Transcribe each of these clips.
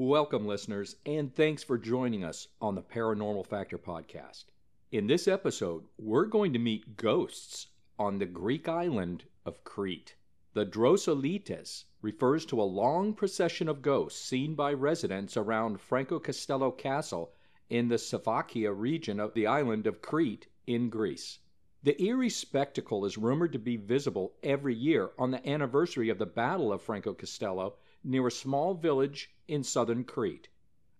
Welcome, listeners, and thanks for joining us on the Paranormal Factor podcast. In this episode, we're going to meet ghosts on the Greek island of Crete. The Drosoulites refers to a long procession of ghosts seen by residents around Frangokastello Castle in the Sfakia region of the island of Crete in Greece. The eerie spectacle is rumored to be visible every year on the anniversary of the Battle of Frangokastello near a small village in southern Crete.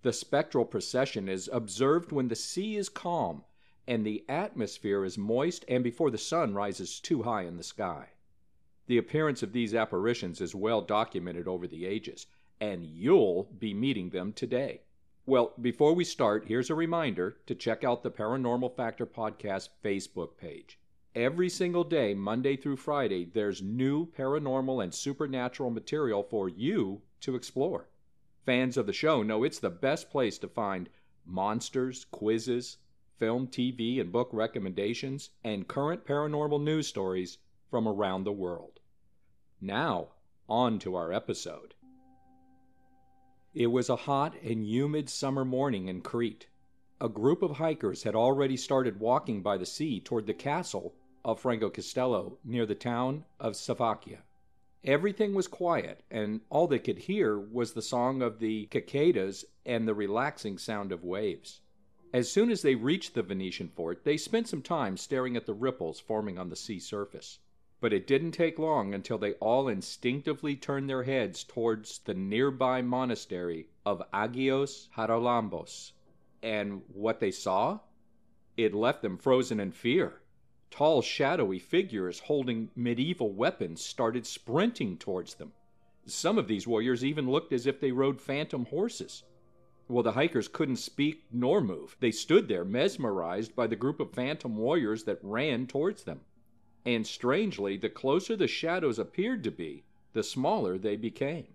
The spectral procession is observed when the sea is calm and the atmosphere is moist and before the sun rises too high in the sky. The appearance of these apparitions is well documented over the ages, and you'll be meeting them today. Well, before we start, here's a reminder to check out the Paranormal Factor Podcast Facebook page. Every single day, Monday through Friday, there's new paranormal and supernatural material for you to explore. Fans of the show know it's the best place to find monsters, quizzes, film, TV, and book recommendations, and current paranormal news stories from around the world. Now, on to our episode. It was a hot and humid summer morning in Crete. A group of hikers had already started walking by the sea toward the castle of Frangokastello near the town of Sfakia. Everything was quiet, and all they could hear was the song of the cicadas and the relaxing sound of waves. As soon as they reached the Venetian fort, they spent some time staring at the ripples forming on the sea surface. But it didn't take long until they all instinctively turned their heads towards the nearby monastery of Agios Haralambos. And what they saw? It left them frozen in fear. Tall, shadowy figures holding medieval weapons started sprinting towards them. Some of these warriors even looked as if they rode phantom horses. Well, the hikers couldn't speak nor move. They stood there, mesmerized by the group of phantom warriors that ran towards them. And strangely, the closer the shadows appeared to be, the smaller they became.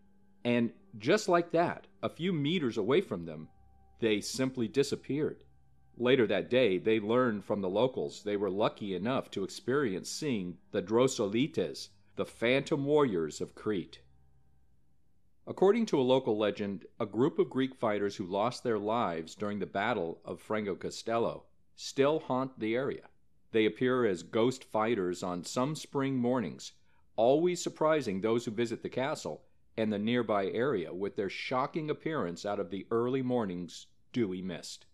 And just like that, a few meters away from them, they simply disappeared. Later that day, they learned from the locals they were lucky enough to experience seeing the Drosoulites, the phantom warriors of Crete. According to a local legend, a group of Greek fighters who lost their lives during the Battle of Frangokastello still haunt the area. They appear as ghost fighters on some spring mornings, always surprising those who visit the castle and the nearby area with their shocking appearance out of the early morning's dewy mist.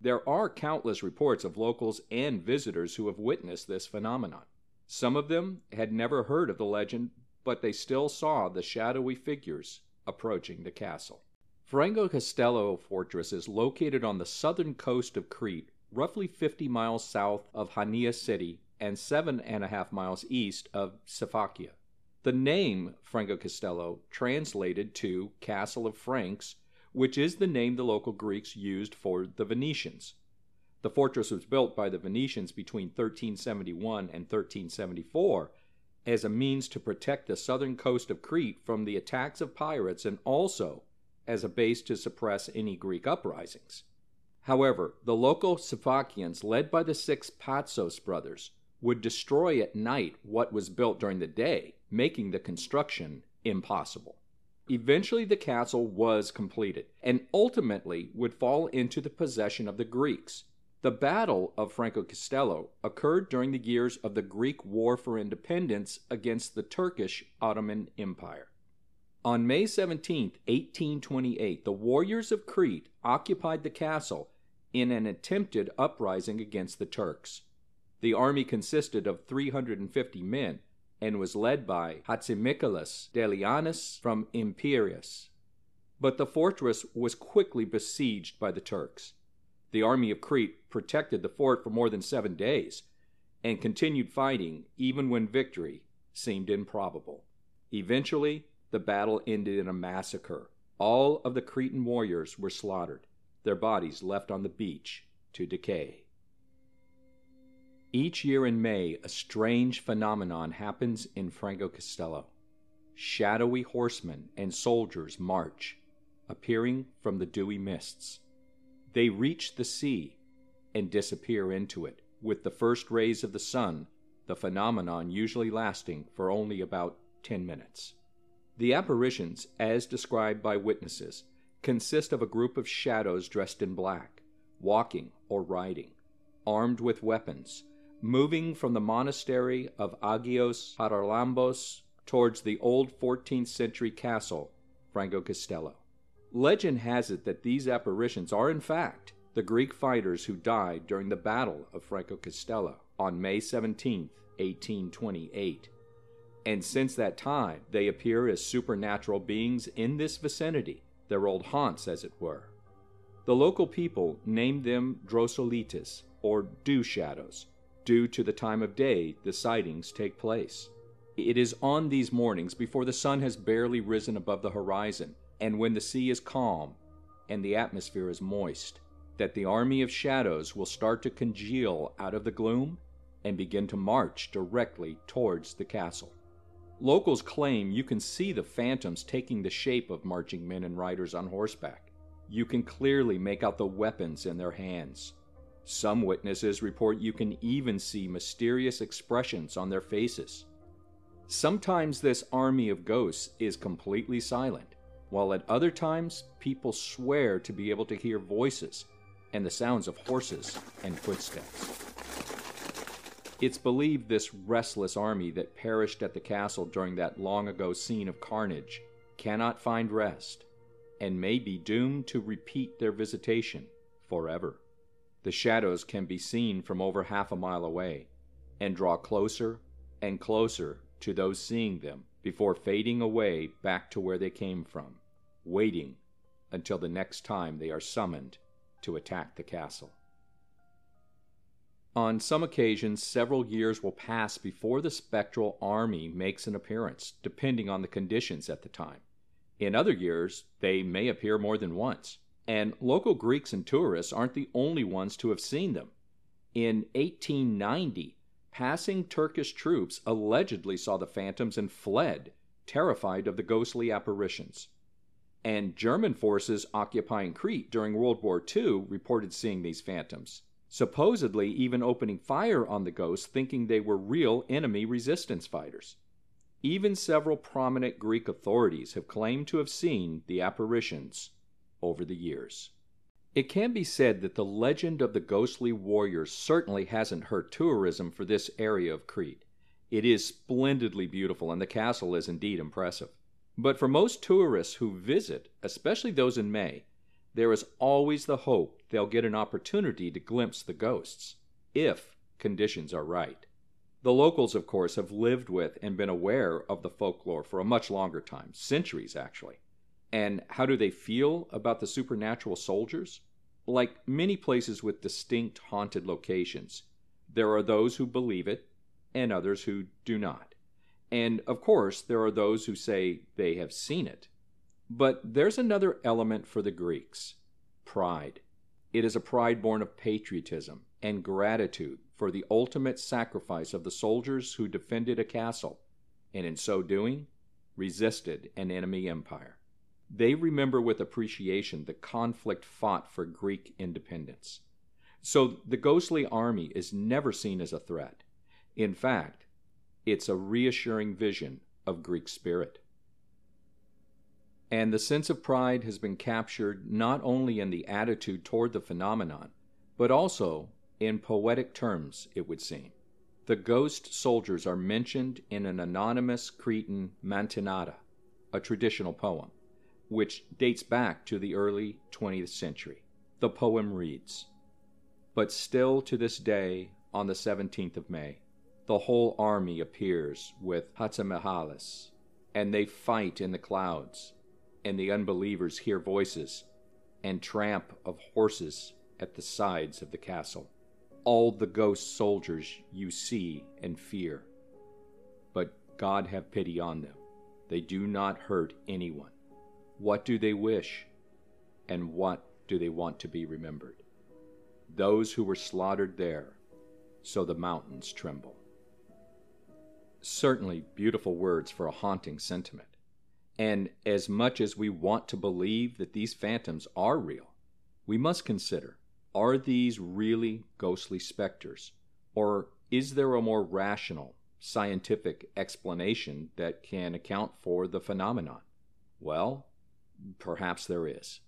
There are countless reports of locals and visitors who have witnessed this phenomenon. Some of them had never heard of the legend, but they still saw the shadowy figures approaching the castle. Frangokastello Fortress is located on the southern coast of Crete roughly 50 miles south of Hania City and seven and a half miles east of Sfakia. The name Frangokastello translated to Castle of Franks, which is the name the local Greeks used for the Venetians. The fortress was built by the Venetians between 1371 and 1374 as a means to protect the southern coast of Crete from the attacks of pirates and also as a base to suppress any Greek uprisings. However, the local Sfakians, led by the six Patsos brothers, would destroy at night what was built during the day, making the construction impossible. Eventually, the castle was completed and ultimately would fall into the possession of the Greeks. The Battle of Frangokastello occurred during the years of the Greek War for Independence against the Turkish Ottoman Empire. On May 17, 1828, the warriors of Crete occupied the castle in an attempted uprising against the Turks. The army consisted of 350 men and was led by Hatzimichalis Delianus from Imperius. But the fortress was quickly besieged by the Turks. The army of Crete protected the fort for more than seven days and continued fighting even when victory seemed improbable. Eventually, the battle ended in a massacre. All of the Cretan warriors were slaughtered, their bodies left on the beach to decay. Each year in May, a strange phenomenon happens in Frangokastello. Shadowy horsemen and soldiers march, appearing from the dewy mists. They reach the sea and disappear into it with the first rays of the sun, the phenomenon usually lasting for only about 10 minutes. The apparitions, as described by witnesses, consist of a group of shadows dressed in black, walking or riding, armed with weapons, moving from the monastery of Agios Haralambos towards the old 14th century castle, Frangokastello. Legend has it that these apparitions are, in fact, the Greek fighters who died during the Battle of Frangokastello on May 17, 1828. And since that time, they appear as supernatural beings in this vicinity, their old haunts, as it were. The local people named them Drosoulites, or dew shadows, due to the time of day the sightings take place. It is on these mornings, before the sun has barely risen above the horizon, and when the sea is calm and the atmosphere is moist, that the army of shadows will start to congeal out of the gloom and begin to march directly towards the castle. Locals claim you can see the phantoms taking the shape of marching men and riders on horseback. You can clearly make out the weapons in their hands. Some witnesses report you can even see mysterious expressions on their faces. Sometimes this army of ghosts is completely silent, while at other times people swear to be able to hear voices and the sounds of horses and footsteps. It's believed this restless army that perished at the castle during that long ago scene of carnage cannot find rest and may be doomed to repeat their visitation forever. The shadows can be seen from over half a mile away and draw closer and closer to those seeing them before fading away back to where they came from, waiting until the next time they are summoned to attack the castle. On some occasions, several years will pass before the spectral army makes an appearance, depending on the conditions at the time. In other years, they may appear more than once, and local Greeks and tourists aren't the only ones to have seen them. In 1890, passing Turkish troops allegedly saw the phantoms and fled, terrified of the ghostly apparitions and German forces occupying Crete during World War II reported seeing these phantoms, supposedly even opening fire on the ghosts thinking they were real enemy resistance fighters. Even several prominent Greek authorities have claimed to have seen the apparitions over the years. It can be said that the legend of the ghostly warriors certainly hasn't hurt tourism for this area of Crete. It is splendidly beautiful, and the castle is indeed impressive. But for most tourists who visit, especially those in May, there is always the hope they'll get an opportunity to glimpse the ghosts, if conditions are right. The locals, of course, have lived with and been aware of the folklore for a much longer time, centuries actually. And how do they feel about the supernatural soldiers? Like many places with distinct haunted locations, there are those who believe it and others who do not. And of course, there are those who say they have seen it. But there's another element for the Greeks pride. It is a pride born of patriotism and gratitude for the ultimate sacrifice of the soldiers who defended a castle, and in so doing, resisted an enemy empire. They remember with appreciation the conflict fought for Greek independence. So the ghostly army is never seen as a threat. In fact, it's a reassuring vision of Greek spirit. And the sense of pride has been captured not only in the attitude toward the phenomenon, but also in poetic terms, it would seem. The ghost soldiers are mentioned in an anonymous Cretan mantinata, a traditional poem, which dates back to the early 20th century. The poem reads But still to this day, on the 17th of May, the whole army appears with Hatzimichalis, and they fight in the clouds, and the unbelievers hear voices and tramp of horses at the sides of the castle. All the ghost soldiers you see and fear, but God have pity on them. They do not hurt anyone. What do they wish? And what do they want to be remembered? Those who were slaughtered there, so the mountains tremble. Certainly beautiful words for a haunting sentiment. And as much as we want to believe that these phantoms are real, we must consider are these really ghostly specters? Or is there a more rational, scientific explanation that can account for the phenomenon? Well, perhaps there is.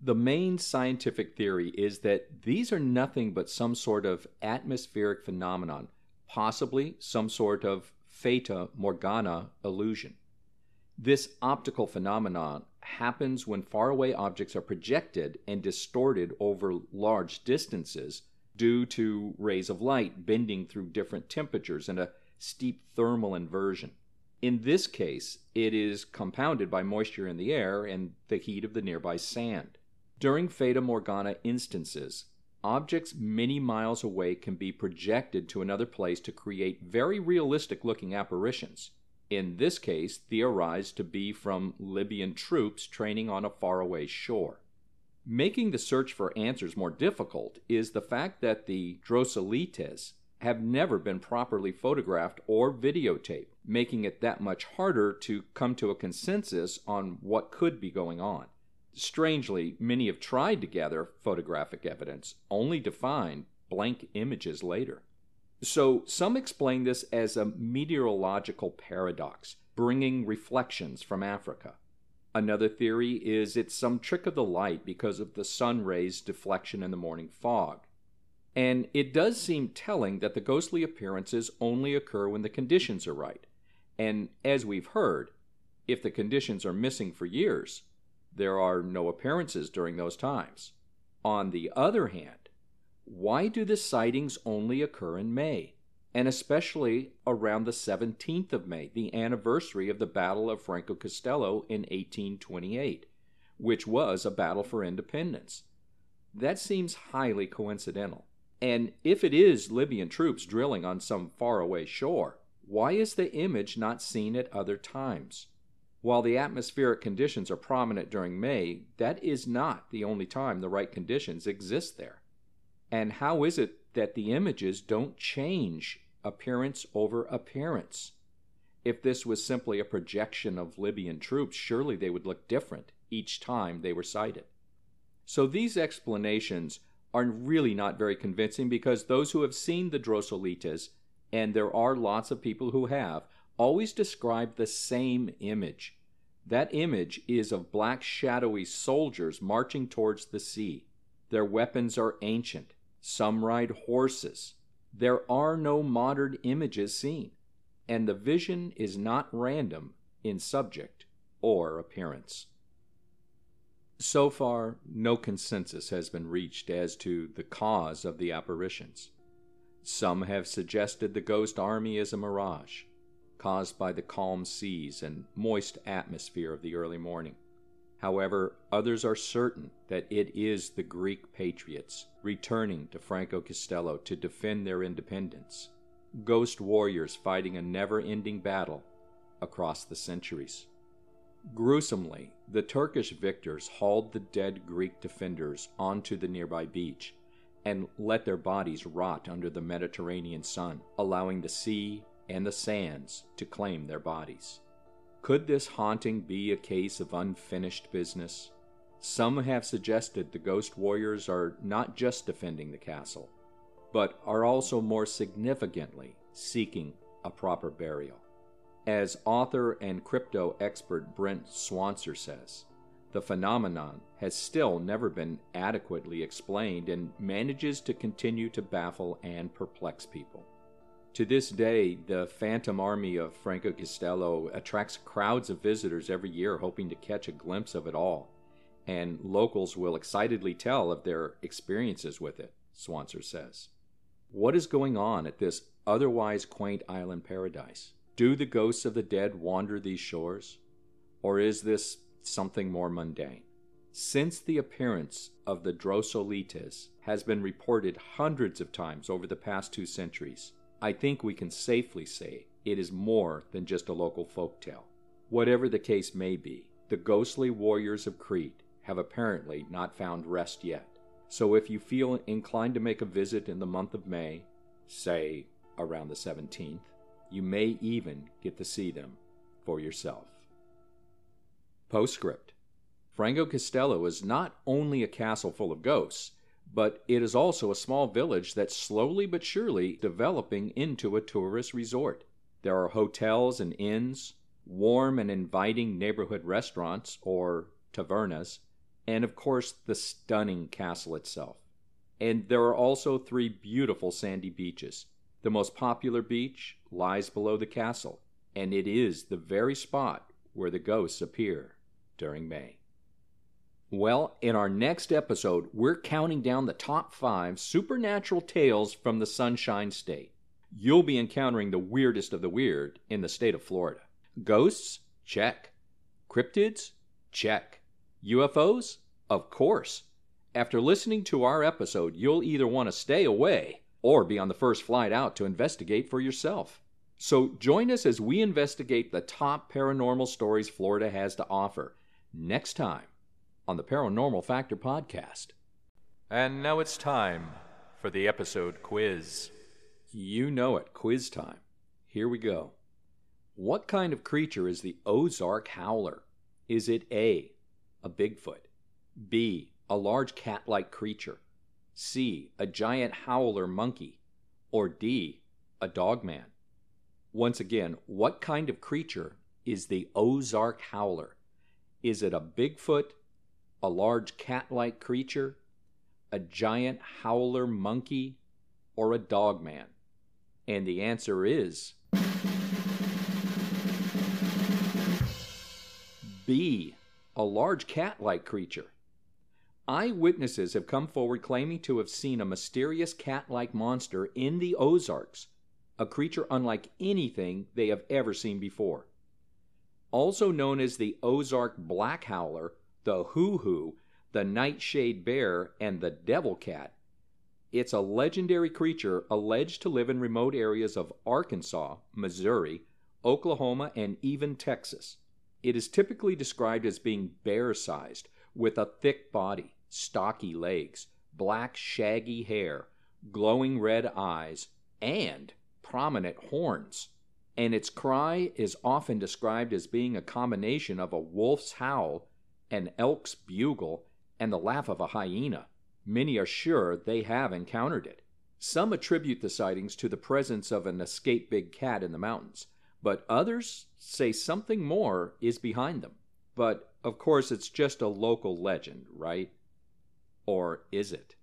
The main scientific theory is that these are nothing but some sort of atmospheric phenomenon, possibly some sort of fata morgana illusion. This optical phenomenon happens when faraway objects are projected and distorted over large distances due to rays of light bending through different temperatures and a steep thermal inversion. In this case, it is compounded by moisture in the air and the heat of the nearby sand. During Fata Morgana instances, objects many miles away can be projected to another place to create very realistic looking apparitions. In this case, theorized to be from Libyan troops training on a faraway shore. Making the search for answers more difficult is the fact that the Drosoulites have never been properly photographed or videotaped, making it that much harder to come to a consensus on what could be going on. Strangely, many have tried to gather photographic evidence, only to find blank images later. So, some explain this as a meteorological paradox, bringing reflections from Africa. Another theory is it's some trick of the light because of the sun rays' deflection in the morning fog. And it does seem telling that the ghostly appearances only occur when the conditions are right. And as we've heard, if the conditions are missing for years, there are no appearances during those times. On the other hand, why do the sightings only occur in May? And especially around the 17th of May, the anniversary of the Battle of Frangokastello in 1828, which was a battle for independence. That seems highly coincidental. And if it is Libyan troops drilling on some faraway shore, why is the image not seen at other times? While the atmospheric conditions are prominent during May, that is not the only time the right conditions exist there. And how is it that the images don't change appearance over appearance? If this was simply a projection of Libyan troops, surely they would look different each time they were sighted. So these explanations are really not very convincing because those who have seen the Drosoulites, and there are lots of people who have, always describe the same image. That image is of black shadowy soldiers marching towards the sea. Their weapons are ancient. Some ride horses. There are no modern images seen, and the vision is not random in subject or appearance. So far, no consensus has been reached as to the cause of the apparitions. Some have suggested the ghost army is a mirage, caused by the calm seas and moist atmosphere of the early morning. However, others are certain that it is the Greek patriots returning to Frangokastello to defend their independence, ghost warriors fighting a never ending battle across the centuries. Gruesomely, the Turkish victors hauled the dead Greek defenders onto the nearby beach and let their bodies rot under the Mediterranean sun, allowing the sea and the sands to claim their bodies. Could this haunting be a case of unfinished business? Some have suggested the ghost warriors are not just defending the castle, but are also more significantly seeking a proper burial. As author and crypto expert Brent Swancer says, the phenomenon has still never been adequately explained and manages to continue to baffle and perplex people. To this day, the phantom army of Frangokastello attracts crowds of visitors every year hoping to catch a glimpse of it all, and locals will excitedly tell of their experiences with it, Swancer says. What is going on at this otherwise quaint island paradise? Do the ghosts of the dead wander these shores? Or is this something more mundane? Since the appearance of the Drosoulites has been reported hundreds of times over the past two centuries, I think we can safely say it is more than just a local folk tale. Whatever the case may be, the ghostly warriors of Crete have apparently not found rest yet. So if you feel inclined to make a visit in the month of May, say around the 17th, you may even get to see them for yourself. Postscript Frangokastello is not only a castle full of ghosts, but it is also a small village that's slowly but surely developing into a tourist resort. There are hotels and inns, warm and inviting neighborhood restaurants, or tavernas, and of course the stunning castle itself. And there are also three beautiful sandy beaches. The most popular beach lies below the castle, and it is the very spot where the ghosts appear during May. Well, in our next episode, we're counting down the top five supernatural tales from the Sunshine State. You'll be encountering the weirdest of the weird in the state of Florida. Ghosts? Check. Cryptids? Check. UFOs? Of course. After listening to our episode, you'll either want to stay away or be on the first flight out to investigate for yourself. So join us as we investigate the top paranormal stories Florida has to offer next time on the Paranormal Factor podcast. And now it's time for the episode quiz. You know it, quiz time. Here we go. What kind of creature is the Ozark Howler? Is it A, a Bigfoot? B. A large cat like creature. C. A giant howler monkey. Or D. A dogman. Once again, what kind of creature is the Ozark Howler? Is it a Bigfoot, a large cat like creature, a giant howler monkey, or a dogman? And the answer is B. A large cat like creature. Eyewitnesses have come forward claiming to have seen a mysterious cat like monster in the Ozarks, a creature unlike anything they have ever seen before. Also known as the Ozark Black Howler, the Hoo Hoo, the Nightshade Bear, and the Devil Cat, it's a legendary creature alleged to live in remote areas of Arkansas, Missouri, Oklahoma, and even Texas. It is typically described as being bear sized, with a thick body, stocky legs, black shaggy hair, glowing red eyes, and prominent horns. And its cry is often described as being a combination of a wolf's howl, an elk's bugle, and the laugh of a hyena. Many are sure they have encountered it. Some attribute the sightings to the presence of an escaped big cat in the mountains, but others say something more is behind them. But of course, it's just a local legend, right? Or is it?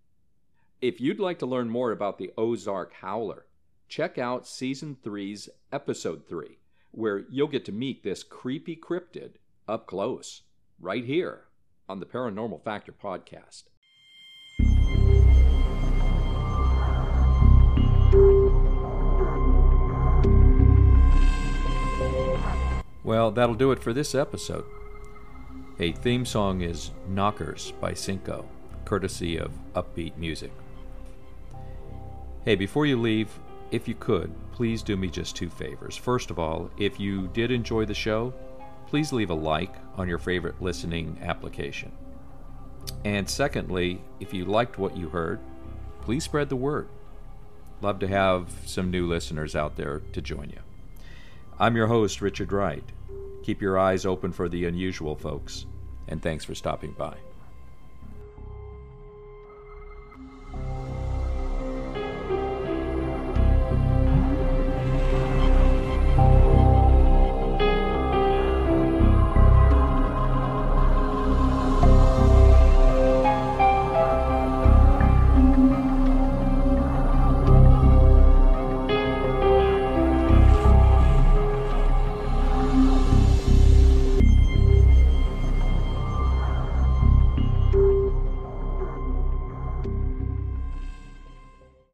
If you'd like to learn more about the Ozark Howler, check out Season 3's Episode 3, where you'll get to meet this creepy cryptid up close, right here on the Paranormal Factor podcast. Well, that'll do it for this episode. A theme song is Knockers by Cinco courtesy of Uppbeat Music. Hey, before you leave, if you could, please do me just two favors. First of all, if you did enjoy the show, please leave a like on your favorite listening application. And secondly, if you liked what you heard, please spread the word. Love to have some new listeners out there to join you. I'm your host, Richard Wright. Keep your eyes open for the unusual, folks, and thanks for stopping by.